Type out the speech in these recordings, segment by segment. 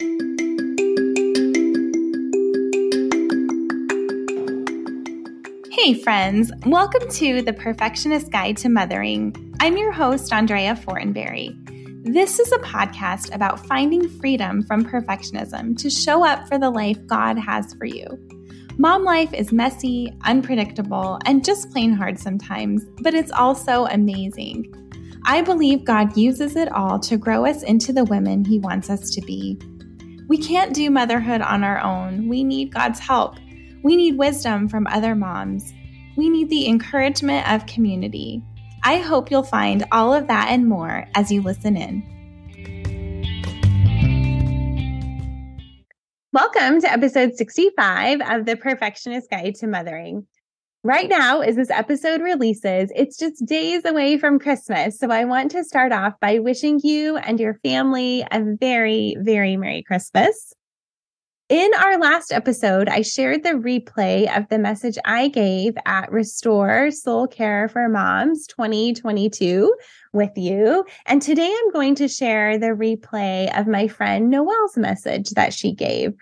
Hey, friends, welcome to the Perfectionist Guide to Mothering. I'm your host, Andrea Fortenberry. This is a podcast about finding freedom from perfectionism to show up for the life God has for you. Mom life is messy, unpredictable, and just plain hard sometimes, but it's also amazing. I believe God uses it all to grow us into the women He wants us to be. We can't do motherhood on our own. We need God's help. We need wisdom from other moms. We need the encouragement of community. I hope you'll find all of that and more as you listen in. Welcome to episode 65 of the Perfectionist Guide to Mothering. Right now, as this episode releases, it's just days away from Christmas. So I want to start off by wishing you and your family a very, very Merry Christmas. In our last episode, I shared the replay of the message I gave at Restore Soul Care for Moms 2022 with you. And today I'm going to share the replay of my friend Noelle's message that she gave.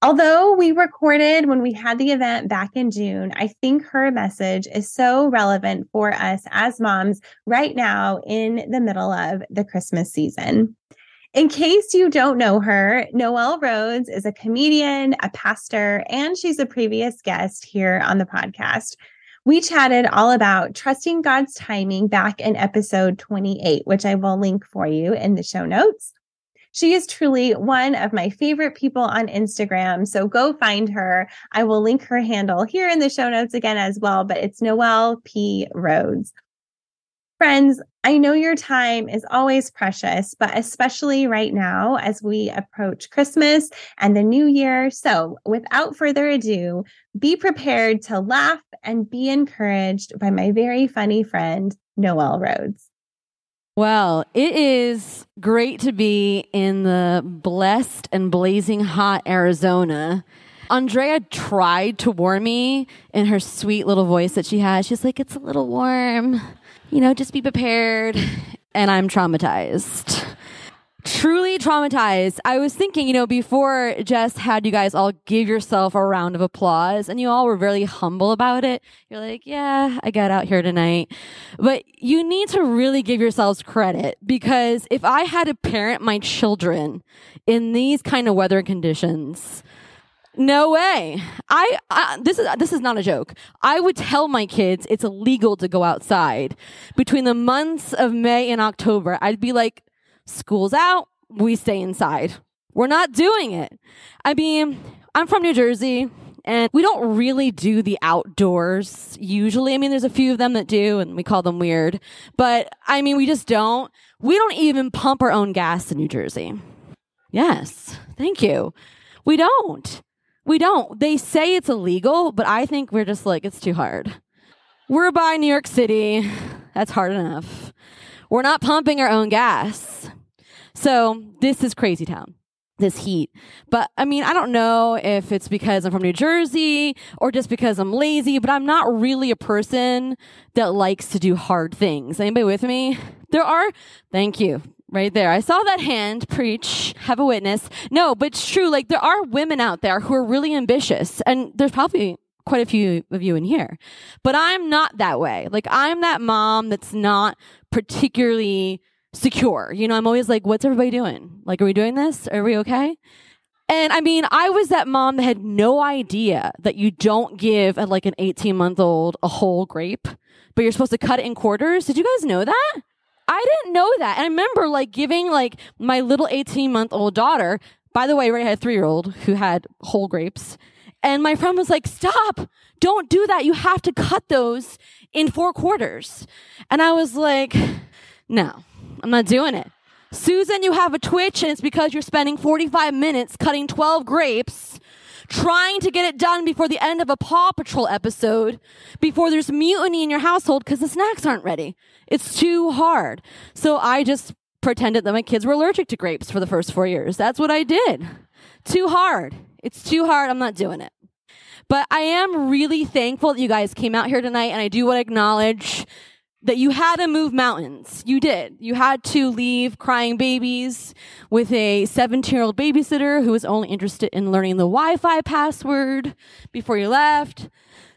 Although we recorded when we had the event back in June, I think her message is so relevant for us as moms right now in the middle of the Christmas season. In case you don't know her, Noelle Rhodes is a comedian, a pastor, and she's a previous guest here on the podcast. We chatted all about trusting God's timing back in episode 28, which I will link for you in the show notes. She is truly one of my favorite people on Instagram. So go find her. I will link her handle here in the show notes again as well, but it's Noelle P. Rhodes. Friends, I know your time is always precious, but especially right now as we approach Christmas and the new year. So, without further ado, be prepared to laugh and be encouraged by my very funny friend, Noelle Rhodes. Well, it is great to be in the blessed and blazing hot Arizona. Andrea tried to warn me in her sweet little voice that she has. She's like, it's a little warm you know, just be prepared. And I'm traumatized. Truly traumatized. I was thinking, you know, before Jess had you guys all give yourself a round of applause and you all were really humble about it. You're like, yeah, I got out here tonight. But you need to really give yourselves credit because if I had to parent my children in these kind of weather conditions, no way. I, I, this is this is not a joke. I would tell my kids it's illegal to go outside between the months of May and October. I'd be like, school's out, we stay inside. We're not doing it. I mean, I'm from New Jersey and we don't really do the outdoors usually. I mean, there's a few of them that do and we call them weird, but I mean, we just don't. We don't even pump our own gas in New Jersey. Yes. Thank you. We don't. We don't. They say it's illegal, but I think we're just like, it's too hard. We're by New York City. That's hard enough. We're not pumping our own gas. So this is crazy town, this heat. But I mean, I don't know if it's because I'm from New Jersey or just because I'm lazy, but I'm not really a person that likes to do hard things. Anybody with me? There are, thank you right there. I saw that hand preach, have a witness. No, but it's true. Like there are women out there who are really ambitious and there's probably quite a few of you in here, but I'm not that way. Like I'm that mom that's not particularly secure. You know, I'm always like, what's everybody doing? Like, are we doing this? Are we okay? And I mean, I was that mom that had no idea that you don't give a, like an 18 month old a whole grape, but you're supposed to cut it in quarters. Did you guys know that? I didn't know that. And I remember like giving like my little 18 month old daughter, by the way, right, I had a three year old who had whole grapes. And my friend was like, stop, don't do that. You have to cut those in four quarters. And I was like, no, I'm not doing it. Susan, you have a twitch and it's because you're spending 45 minutes cutting 12 grapes trying to get it done before the end of a Paw Patrol episode, before there's mutiny in your household because the snacks aren't ready. It's too hard. So I just pretended that my kids were allergic to grapes for the first four years. That's what I did. Too hard. It's too hard. I'm not doing it. But I am really thankful that you guys came out here tonight, and I do want to acknowledge that you had to move mountains. You did. You had to leave crying babies with a 17 year old babysitter who was only interested in learning the Wi Fi password before you left.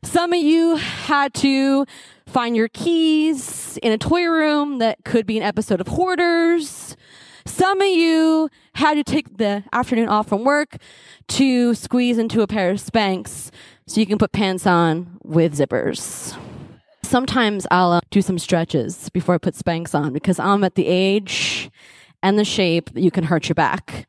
Some of you had to find your keys in a toy room that could be an episode of Hoarders. Some of you had to take the afternoon off from work to squeeze into a pair of Spanx so you can put pants on with zippers. Sometimes I'll uh, do some stretches before I put Spanx on because I'm at the age and the shape that you can hurt your back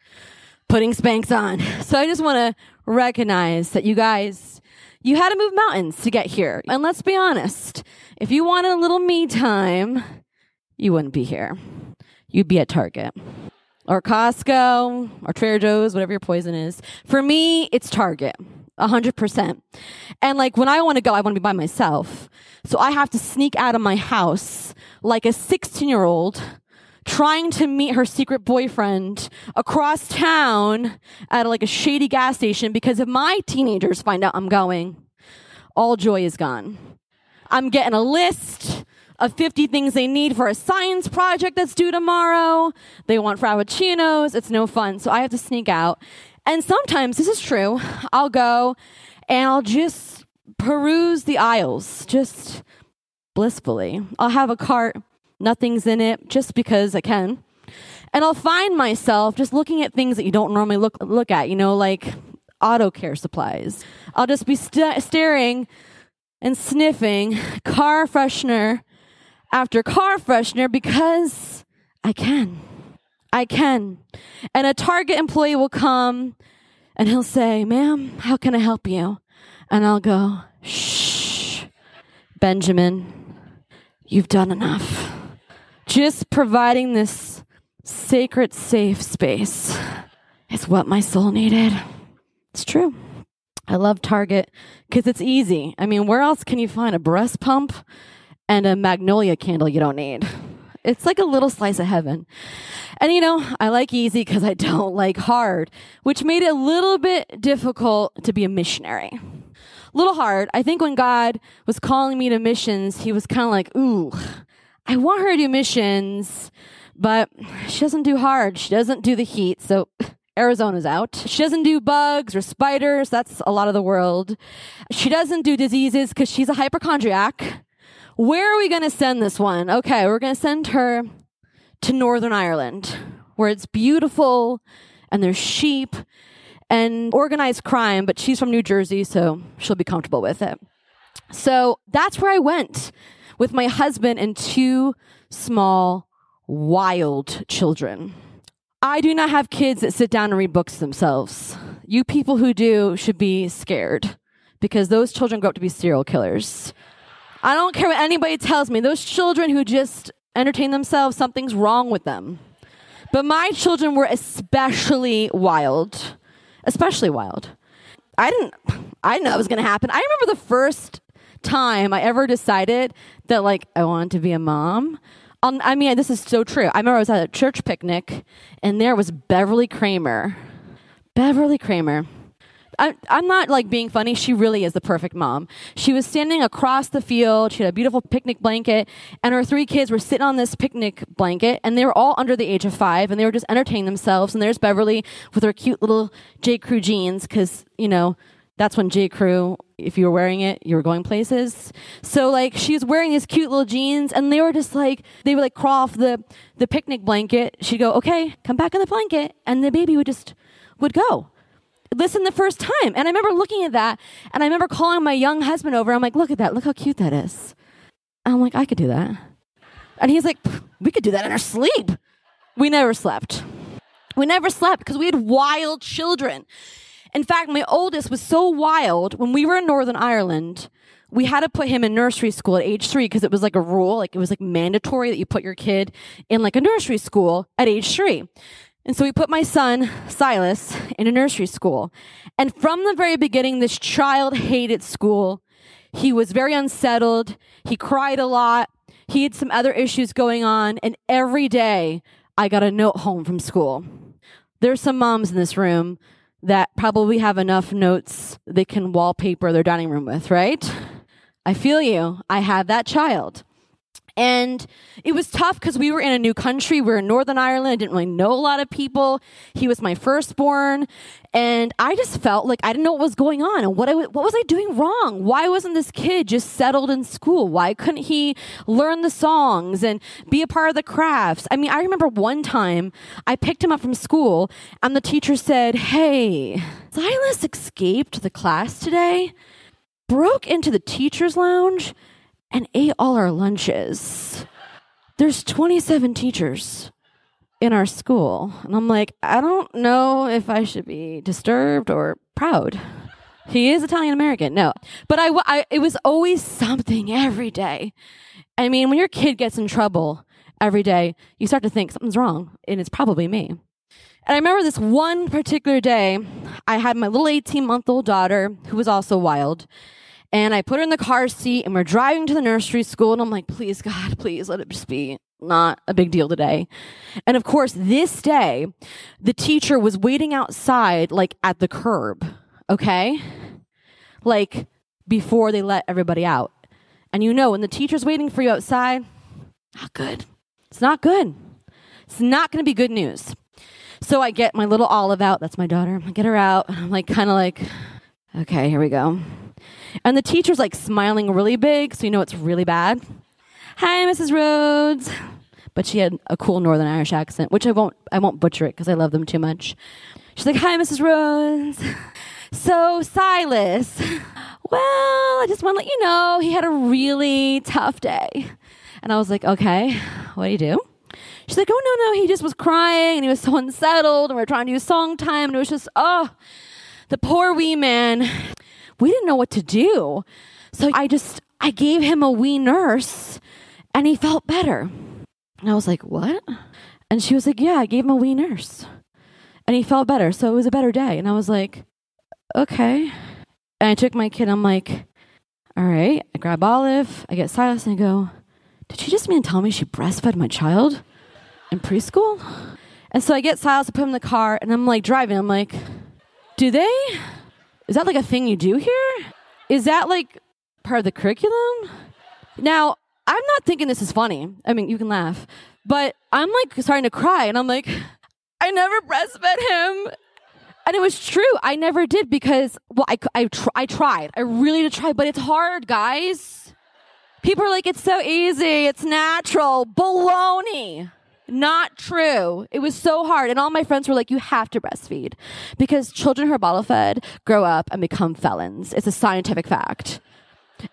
putting Spanx on. So I just want to recognize that you guys, you had to move mountains to get here. And let's be honest, if you wanted a little me time, you wouldn't be here. You'd be at Target or Costco or Trader Joe's, whatever your poison is. For me, it's Target. 100%. And like when I want to go, I want to be by myself. So I have to sneak out of my house like a 16 year old trying to meet her secret boyfriend across town at like a shady gas station because if my teenagers find out I'm going, all joy is gone. I'm getting a list of 50 things they need for a science project that's due tomorrow. They want frappuccinos. It's no fun. So I have to sneak out. And sometimes, this is true, I'll go and I'll just peruse the aisles, just blissfully. I'll have a cart, nothing's in it, just because I can. And I'll find myself just looking at things that you don't normally look, look at, you know, like auto care supplies. I'll just be st- staring and sniffing car freshener after car freshener because I can. I can. And a Target employee will come and he'll say, Ma'am, how can I help you? And I'll go, Shh, Benjamin, you've done enough. Just providing this sacred, safe space is what my soul needed. It's true. I love Target because it's easy. I mean, where else can you find a breast pump and a magnolia candle you don't need? It's like a little slice of heaven. And you know, I like easy because I don't like hard, which made it a little bit difficult to be a missionary. A little hard. I think when God was calling me to missions, he was kind of like, ooh, I want her to do missions, but she doesn't do hard. She doesn't do the heat. So Arizona's out. She doesn't do bugs or spiders. That's a lot of the world. She doesn't do diseases because she's a hypochondriac. Where are we going to send this one? Okay, we're going to send her to Northern Ireland, where it's beautiful and there's sheep and organized crime, but she's from New Jersey, so she'll be comfortable with it. So that's where I went with my husband and two small, wild children. I do not have kids that sit down and read books themselves. You people who do should be scared because those children grow up to be serial killers. I don't care what anybody tells me. Those children who just entertain themselves, something's wrong with them. But my children were especially wild, especially wild. I didn't, I didn't know it was going to happen. I remember the first time I ever decided that like I wanted to be a mom. Um, I mean, this is so true. I remember I was at a church picnic, and there was Beverly Kramer. Beverly Kramer. I, I'm not like being funny. She really is the perfect mom. She was standing across the field. She had a beautiful picnic blanket, and her three kids were sitting on this picnic blanket, and they were all under the age of five, and they were just entertaining themselves. And there's Beverly with her cute little J. Crew jeans, because you know that's when J. Crew, if you were wearing it, you were going places. So like she was wearing these cute little jeans, and they were just like they would like crawl off the the picnic blanket. She'd go, "Okay, come back in the blanket," and the baby would just would go listen the first time. And I remember looking at that and I remember calling my young husband over. I'm like, look at that. Look how cute that is. I'm like, I could do that. And he's like, we could do that in our sleep. We never slept. We never slept because we had wild children. In fact, my oldest was so wild when we were in Northern Ireland. We had to put him in nursery school at age three because it was like a rule, like it was like mandatory that you put your kid in like a nursery school at age three. And so we put my son, Silas, in a nursery school. And from the very beginning, this child hated school. He was very unsettled. He cried a lot. He had some other issues going on. And every day, I got a note home from school. There's some moms in this room that probably have enough notes they can wallpaper their dining room with, right? I feel you. I have that child. And it was tough because we were in a new country. We were in Northern Ireland. I didn't really know a lot of people. He was my firstborn. And I just felt like I didn't know what was going on and what, I, what was I doing wrong? Why wasn't this kid just settled in school? Why couldn't he learn the songs and be a part of the crafts? I mean, I remember one time I picked him up from school and the teacher said, Hey, Silas escaped the class today, broke into the teacher's lounge, and ate all our lunches. There's 27 teachers in our school. And I'm like, I don't know if I should be disturbed or proud. He is Italian American. No. But I, I, it was always something every day. I mean, when your kid gets in trouble every day, you start to think something's wrong, and it's probably me. And I remember this one particular day, I had my little 18 month old daughter who was also wild. And I put her in the car seat and we're driving to the nursery school. And I'm like, please, God, please let it just be not a big deal today. And of course, this day, the teacher was waiting outside, like at the curb, okay? Like before they let everybody out. And you know, when the teacher's waiting for you outside, not good. It's not good. It's not going to be good news. So I get my little Olive out. That's my daughter. I get her out. I'm like, kind of like, okay, here we go. And the teacher's like smiling really big, so you know it's really bad. Hi, Mrs. Rhodes. But she had a cool Northern Irish accent, which I won't I won't butcher it because I love them too much. She's like, "Hi, Mrs. Rhodes." So Silas, well, I just want to let you know he had a really tough day. And I was like, "Okay, what do you do?" She's like, "Oh no, no, he just was crying and he was so unsettled, and we are trying to do song time, and it was just oh." The poor wee man we didn't know what to do. So I just, I gave him a wee nurse and he felt better. And I was like, what? And she was like, yeah, I gave him a wee nurse and he felt better. So it was a better day. And I was like, okay. And I took my kid. I'm like, all right. I grab Olive. I get Silas and I go, did she just mean tell me she breastfed my child in preschool? And so I get Silas to put him in the car and I'm like driving. I'm like, do they? Is that like a thing you do here? Is that like part of the curriculum? Now, I'm not thinking this is funny. I mean, you can laugh, but I'm like starting to cry and I'm like, I never breastfed him. And it was true. I never did because, well, I, I, tr- I tried. I really did try, but it's hard, guys. People are like, it's so easy. It's natural. Baloney. Not true. It was so hard. And all my friends were like, you have to breastfeed because children who are bottle fed grow up and become felons. It's a scientific fact.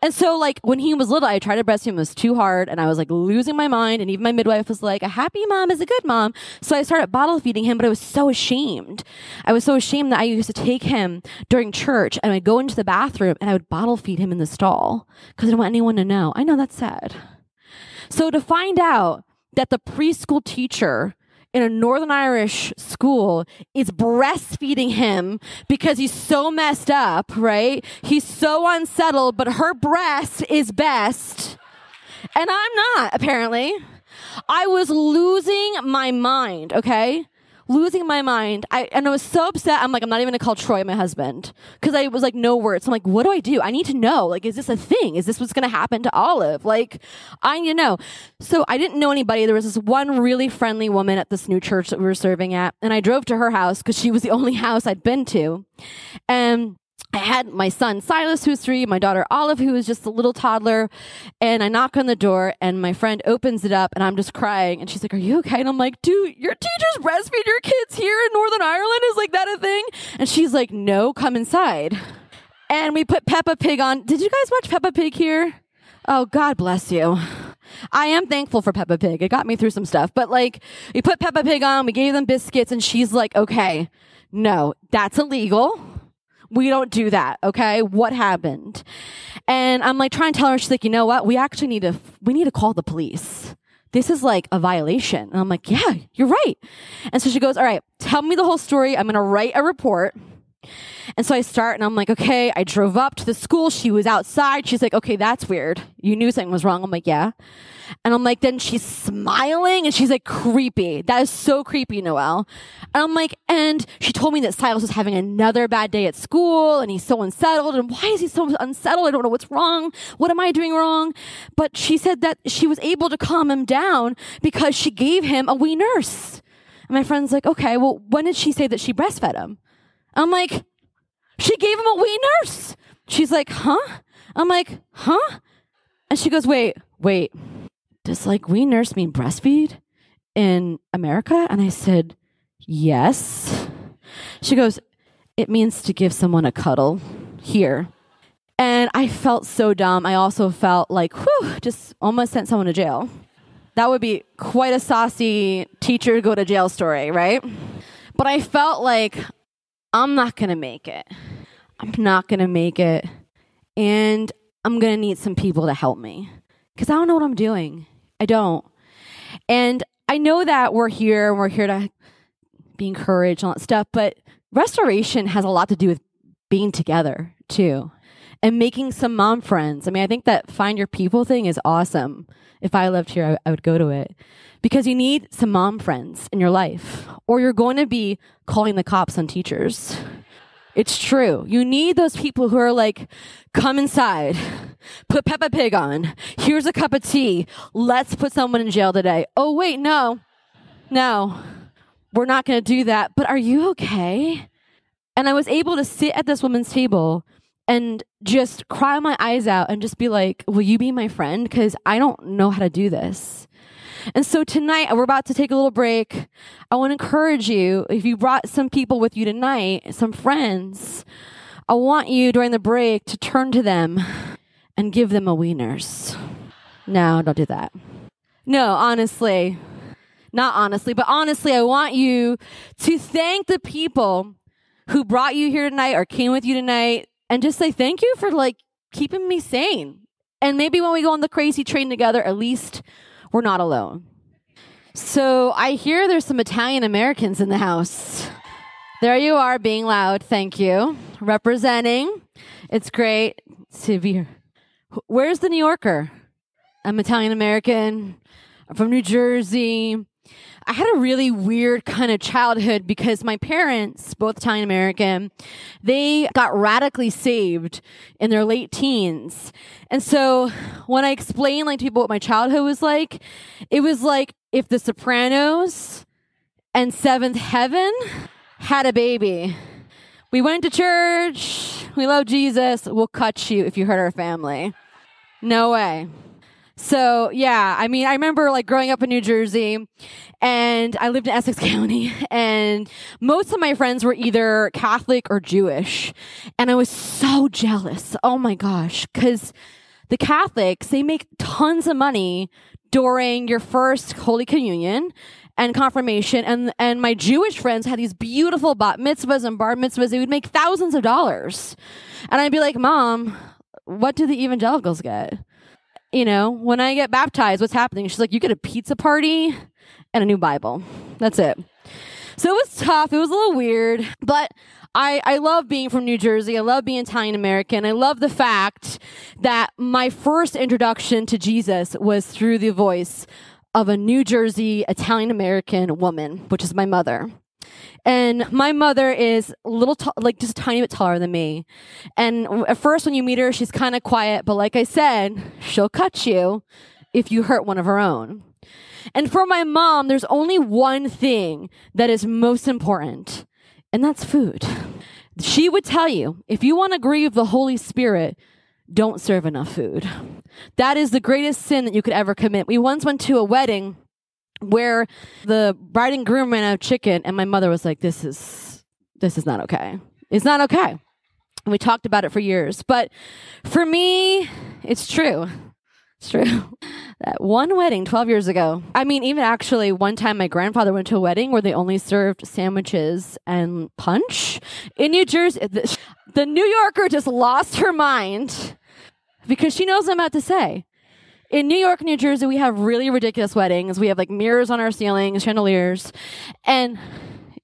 And so, like, when he was little, I tried to breastfeed him. It was too hard, and I was like losing my mind. And even my midwife was like, "A happy mom is a good mom." So I started bottle feeding him, but I was so ashamed. I was so ashamed that I used to take him during church, and I'd go into the bathroom and I would bottle feed him in the stall because I didn't want anyone to know. I know that's sad. So to find out that the preschool teacher in a Northern Irish school is breastfeeding him because he's so messed up, right? He's so unsettled, but her breast is best. And I'm not, apparently. I was losing my mind, okay? Losing my mind. I and I was so upset. I'm like, I'm not even gonna call Troy my husband because I was like, no words. I'm like, what do I do? I need to know. Like, is this a thing? Is this what's gonna happen to Olive? Like, I need to know. So I didn't know anybody. There was this one really friendly woman at this new church that we were serving at, and I drove to her house because she was the only house I'd been to, and I had my son Silas, who's three, my daughter Olive, who was just a little toddler, and I knock on the door, and my friend opens it up, and I'm just crying, and she's like, "Are you okay?" And I'm like, "Dude, your teachers breastfeed your kids here in Northern Ireland? Is like that a thing?" And she's like, "No, come inside." And we put Peppa Pig on. Did you guys watch Peppa Pig here? Oh, God bless you. I am thankful for Peppa Pig. It got me through some stuff. But like, we put Peppa Pig on, we gave them biscuits, and she's like, okay, no, that's illegal. We don't do that. Okay. What happened? And I'm like trying to tell her, she's like, you know what? We actually need to, we need to call the police. This is like a violation. And I'm like, yeah, you're right. And so she goes, all right, tell me the whole story. I'm going to write a report And so I start and I'm like, okay, I drove up to the school. She was outside. She's like, okay, that's weird. You knew something was wrong. I'm like, yeah. And I'm like, then she's smiling and she's like, creepy. That is so creepy, Noelle. And I'm like, and she told me that Silas was having another bad day at school and he's so unsettled. And why is he so unsettled? I don't know what's wrong. What am I doing wrong? But she said that she was able to calm him down because she gave him a wee nurse. And my friend's like, okay, well, when did she say that she breastfed him? I'm like, she gave him a wee nurse. She's like, huh? I'm like, huh? And she goes, wait, wait, does like wee nurse mean breastfeed in America? And I said, yes. She goes, it means to give someone a cuddle here. And I felt so dumb. I also felt like, whew, just almost sent someone to jail. That would be quite a saucy teacher go to jail story, right? But I felt like I'm not going to make it. I'm not going to make it. And I'm going to need some people to help me because I don't know what I'm doing. I don't. And I know that we're here and we're here to be encouraged and all that stuff, but restoration has a lot to do with being together too and making some mom friends. I mean, I think that find your people thing is awesome. If I lived here, I, I would go to it because you need some mom friends in your life or you're going to be calling the cops on teachers. It's true. You need those people who are like, come inside, put Peppa Pig on. Here's a cup of tea. Let's put someone in jail today. Oh, wait, no, no, we're not going to do that. But are you okay? And I was able to sit at this woman's table and just cry my eyes out and just be like, will you be my friend? Because I don't know how to do this. And so tonight, we're about to take a little break. I want to encourage you, if you brought some people with you tonight, some friends, I want you during the break to turn to them and give them a wee nurse. No, don't do that. No, honestly, not honestly, but honestly, I want you to thank the people who brought you here tonight or came with you tonight and just say thank you for like keeping me sane. And maybe when we go on the crazy train together, at least we're not alone. So I hear there's some Italian Americans in the house. There you are, being loud. Thank you. Representing. It's great to be here. Where's the New Yorker? I'm Italian American. I'm from New Jersey. I had a really weird kind of childhood because my parents, both Italian American, they got radically saved in their late teens. And so when I explain like to people what my childhood was like, it was like if the Sopranos and Seventh Heaven had a baby. We went to church. We love Jesus. We'll cut you if you hurt our family. No way. So yeah, I mean, I remember like growing up in New Jersey and I lived in Essex County and most of my friends were either Catholic or Jewish. And I was so jealous. Oh my gosh. Cause the Catholics, they make tons of money during your first Holy Communion and confirmation. And, and my Jewish friends had these beautiful bat mitzvahs and bar mitzvahs. They would make thousands of dollars. And I'd be like, mom, what do the evangelicals get? You know, when I get baptized, what's happening? She's like, you get a pizza party and a new Bible. That's it. So it was tough. It was a little weird, but I, I love being from New Jersey. I love being Italian American. I love the fact that my first introduction to Jesus was through the voice of a New Jersey Italian American woman, which is my mother. And my mother is a little, t- like just a tiny bit taller than me. And at first, when you meet her, she's kind of quiet. But like I said, she'll cut you if you hurt one of her own. And for my mom, there's only one thing that is most important, and that's food. She would tell you if you want to grieve the Holy Spirit, don't serve enough food. That is the greatest sin that you could ever commit. We once went to a wedding where the bride and groom ran out of chicken, and my mother was like, "This is this is not okay. It's not okay." And we talked about it for years, but for me, it's true. It's true. That one wedding 12 years ago. I mean, even actually, one time my grandfather went to a wedding where they only served sandwiches and punch in New Jersey. The, the New Yorker just lost her mind because she knows I'm about to say in New York, New Jersey, we have really ridiculous weddings. We have like mirrors on our ceilings, chandeliers, and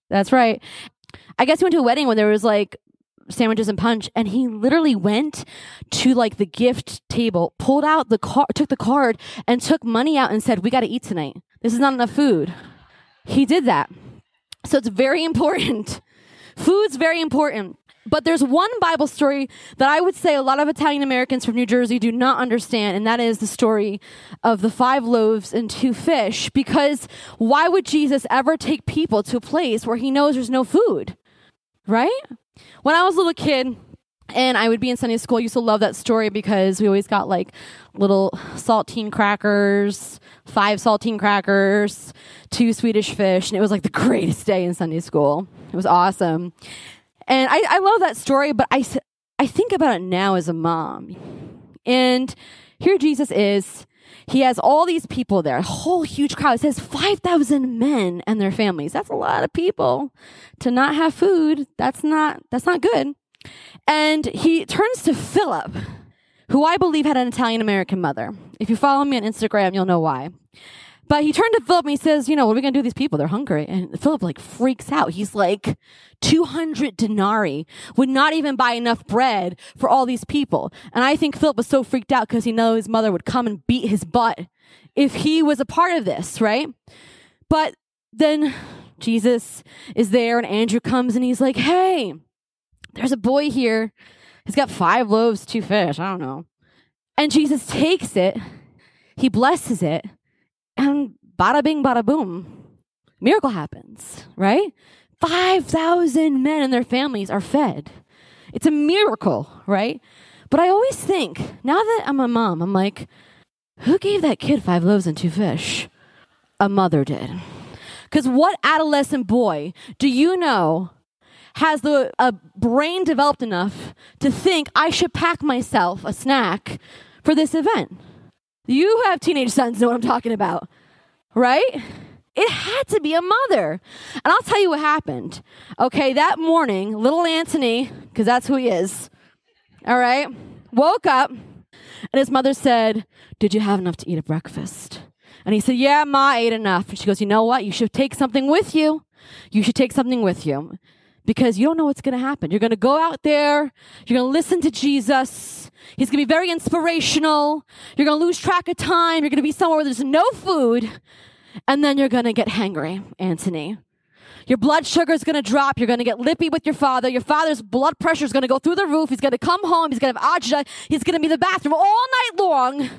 that's right. I guess we went to a wedding when there was like sandwiches and punch. And he literally went to like the gift table, pulled out the card, took the card and took money out and said, we got to eat tonight. This is not enough food. He did that. So it's very important. Food's very important. But there's one Bible story that I would say a lot of Italian Americans from New Jersey do not understand, and that is the story of the five loaves and two fish. Because why would Jesus ever take people to a place where he knows there's no food? Right? When I was a little kid, and I would be in Sunday school. I used to love that story because we always got like little saltine crackers, five saltine crackers, two Swedish fish, and it was like the greatest day in Sunday school. It was awesome. And I, I love that story, but I, I think about it now as a mom. And here Jesus is. He has all these people there, a whole huge crowd. It says 5,000 men and their families. That's a lot of people to not have food. That's not, that's not good. And he turns to Philip, who I believe had an Italian American mother. If you follow me on Instagram, you'll know why. But he turned to Philip and he says, You know, what are we going to do with these people? They're hungry. And Philip like freaks out. He's like, 200 denarii would not even buy enough bread for all these people. And I think Philip was so freaked out because he knows his mother would come and beat his butt if he was a part of this, right? But then Jesus is there and Andrew comes and he's like, Hey, there's a boy here. He's got five loaves, two fish. I don't know. And Jesus takes it, he blesses it, and bada bing, bada boom. Miracle happens, right? 5,000 men and their families are fed. It's a miracle, right? But I always think, now that I'm a mom, I'm like, who gave that kid five loaves and two fish? A mother did. Because what adolescent boy do you know has the a brain developed enough to think I should pack myself a snack for this event? You have teenage sons know what I'm talking about, right? It had to be a mother. And I'll tell you what happened. Okay, that morning, little Anthony, because that's who he is, all right, woke up and his mother said, Did you have enough to eat at breakfast? And he said, Yeah, Ma ate enough. And she goes, You know what? You should take something with you. You should take something with you because you don't know what's going to happen. You're going to go out there. You're going to listen to Jesus. He's going to be very inspirational. You're going to lose track of time. You're going to be somewhere where there's no food. And then you're going to get hangry, Anthony. Your blood sugar is going to drop. You're going to get lippy with your father. Your father's blood pressure is going to go through the roof. He's going to come home. He's going to have agita. He's going to be in the bathroom all night long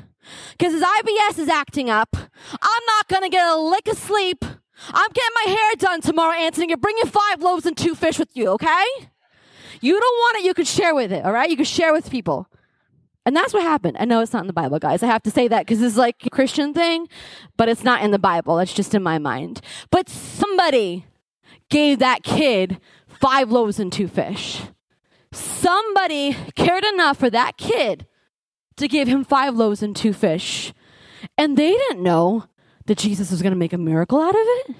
because his IBS is acting up. I'm not going to get a lick of sleep. I'm getting my hair done tomorrow, Anthony. You're bringing five loaves and two fish with you, okay? You don't want it, you can share with it, all right? You can share with people. And that's what happened. I know it's not in the Bible, guys. I have to say that because it's like a Christian thing, but it's not in the Bible. It's just in my mind. But somebody gave that kid five loaves and two fish. Somebody cared enough for that kid to give him five loaves and two fish. And they didn't know that Jesus was going to make a miracle out of it.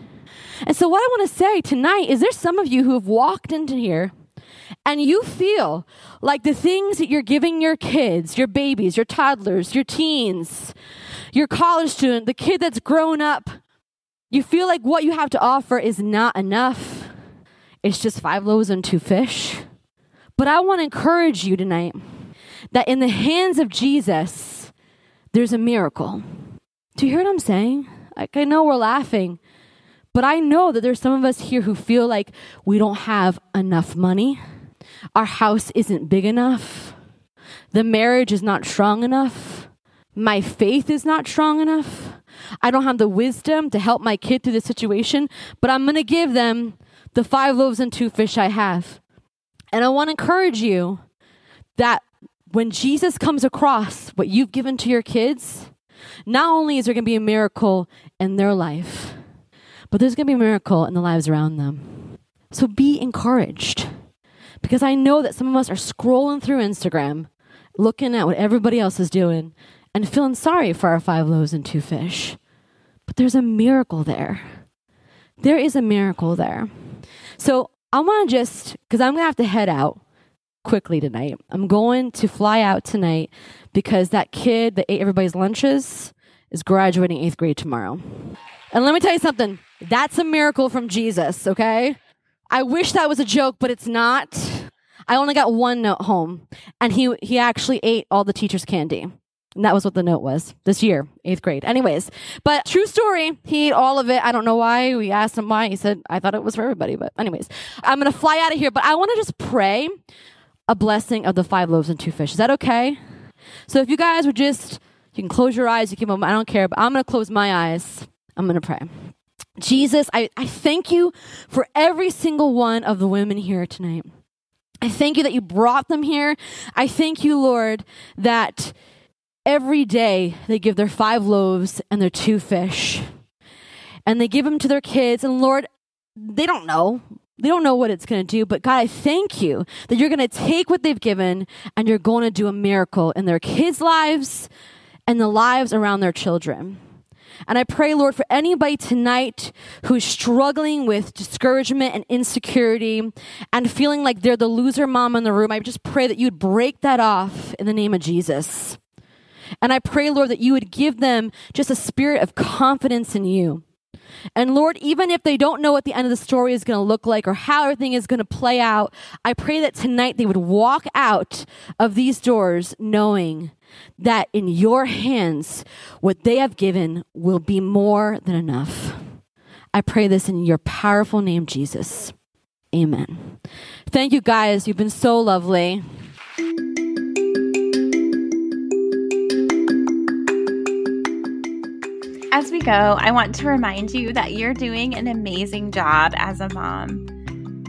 And so, what I want to say tonight is there's some of you who have walked into here and you feel like the things that you're giving your kids, your babies, your toddlers, your teens, your college student, the kid that's grown up, you feel like what you have to offer is not enough. It's just five loaves and two fish. But I want to encourage you tonight that in the hands of Jesus, there's a miracle. Do you hear what I'm saying? Like, I know we're laughing, but I know that there's some of us here who feel like we don't have enough money. Our house isn't big enough. The marriage is not strong enough. My faith is not strong enough. I don't have the wisdom to help my kid through this situation, but I'm going to give them the five loaves and two fish I have. And I want to encourage you that when Jesus comes across what you've given to your kids, not only is there going to be a miracle in their life, but there's going to be a miracle in the lives around them. So be encouraged because I know that some of us are scrolling through Instagram, looking at what everybody else is doing, and feeling sorry for our five loaves and two fish. But there's a miracle there. There is a miracle there. So I want to just, because I'm going to have to head out quickly tonight. I'm going to fly out tonight because that kid that ate everybody's lunches is graduating eighth grade tomorrow. And let me tell you something that's a miracle from Jesus, okay? I wish that was a joke, but it's not. I only got one note home, and he he actually ate all the teacher's candy. And that was what the note was this year, eighth grade. Anyways, but true story, he ate all of it. I don't know why. We asked him why. He said, I thought it was for everybody. But, anyways, I'm going to fly out of here, but I want to just pray a blessing of the five loaves and two fish. Is that okay? So, if you guys would just, you can close your eyes, you can, I don't care, but I'm going to close my eyes. I'm going to pray. Jesus, I, I thank you for every single one of the women here tonight. I thank you that you brought them here. I thank you, Lord, that every day they give their five loaves and their two fish. And they give them to their kids. And Lord, they don't know. They don't know what it's going to do, but God, I thank you that you're going to take what they've given and you're going to do a miracle in their kids' lives and the lives around their children. And I pray, Lord, for anybody tonight who's struggling with discouragement and insecurity and feeling like they're the loser mom in the room, I just pray that you'd break that off in the name of Jesus. And I pray, Lord, that you would give them just a spirit of confidence in you. And Lord, even if they don't know what the end of the story is going to look like or how everything is going to play out, I pray that tonight they would walk out of these doors knowing that in your hands, what they have given will be more than enough. I pray this in your powerful name, Jesus. Amen. Thank you, guys. You've been so lovely. As we go, I want to remind you that you're doing an amazing job as a mom.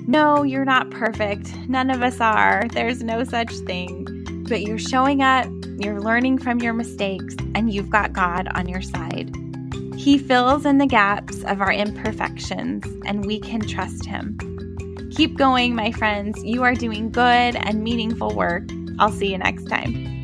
No, you're not perfect. None of us are. There's no such thing. But you're showing up, you're learning from your mistakes, and you've got God on your side. He fills in the gaps of our imperfections, and we can trust Him. Keep going, my friends. You are doing good and meaningful work. I'll see you next time.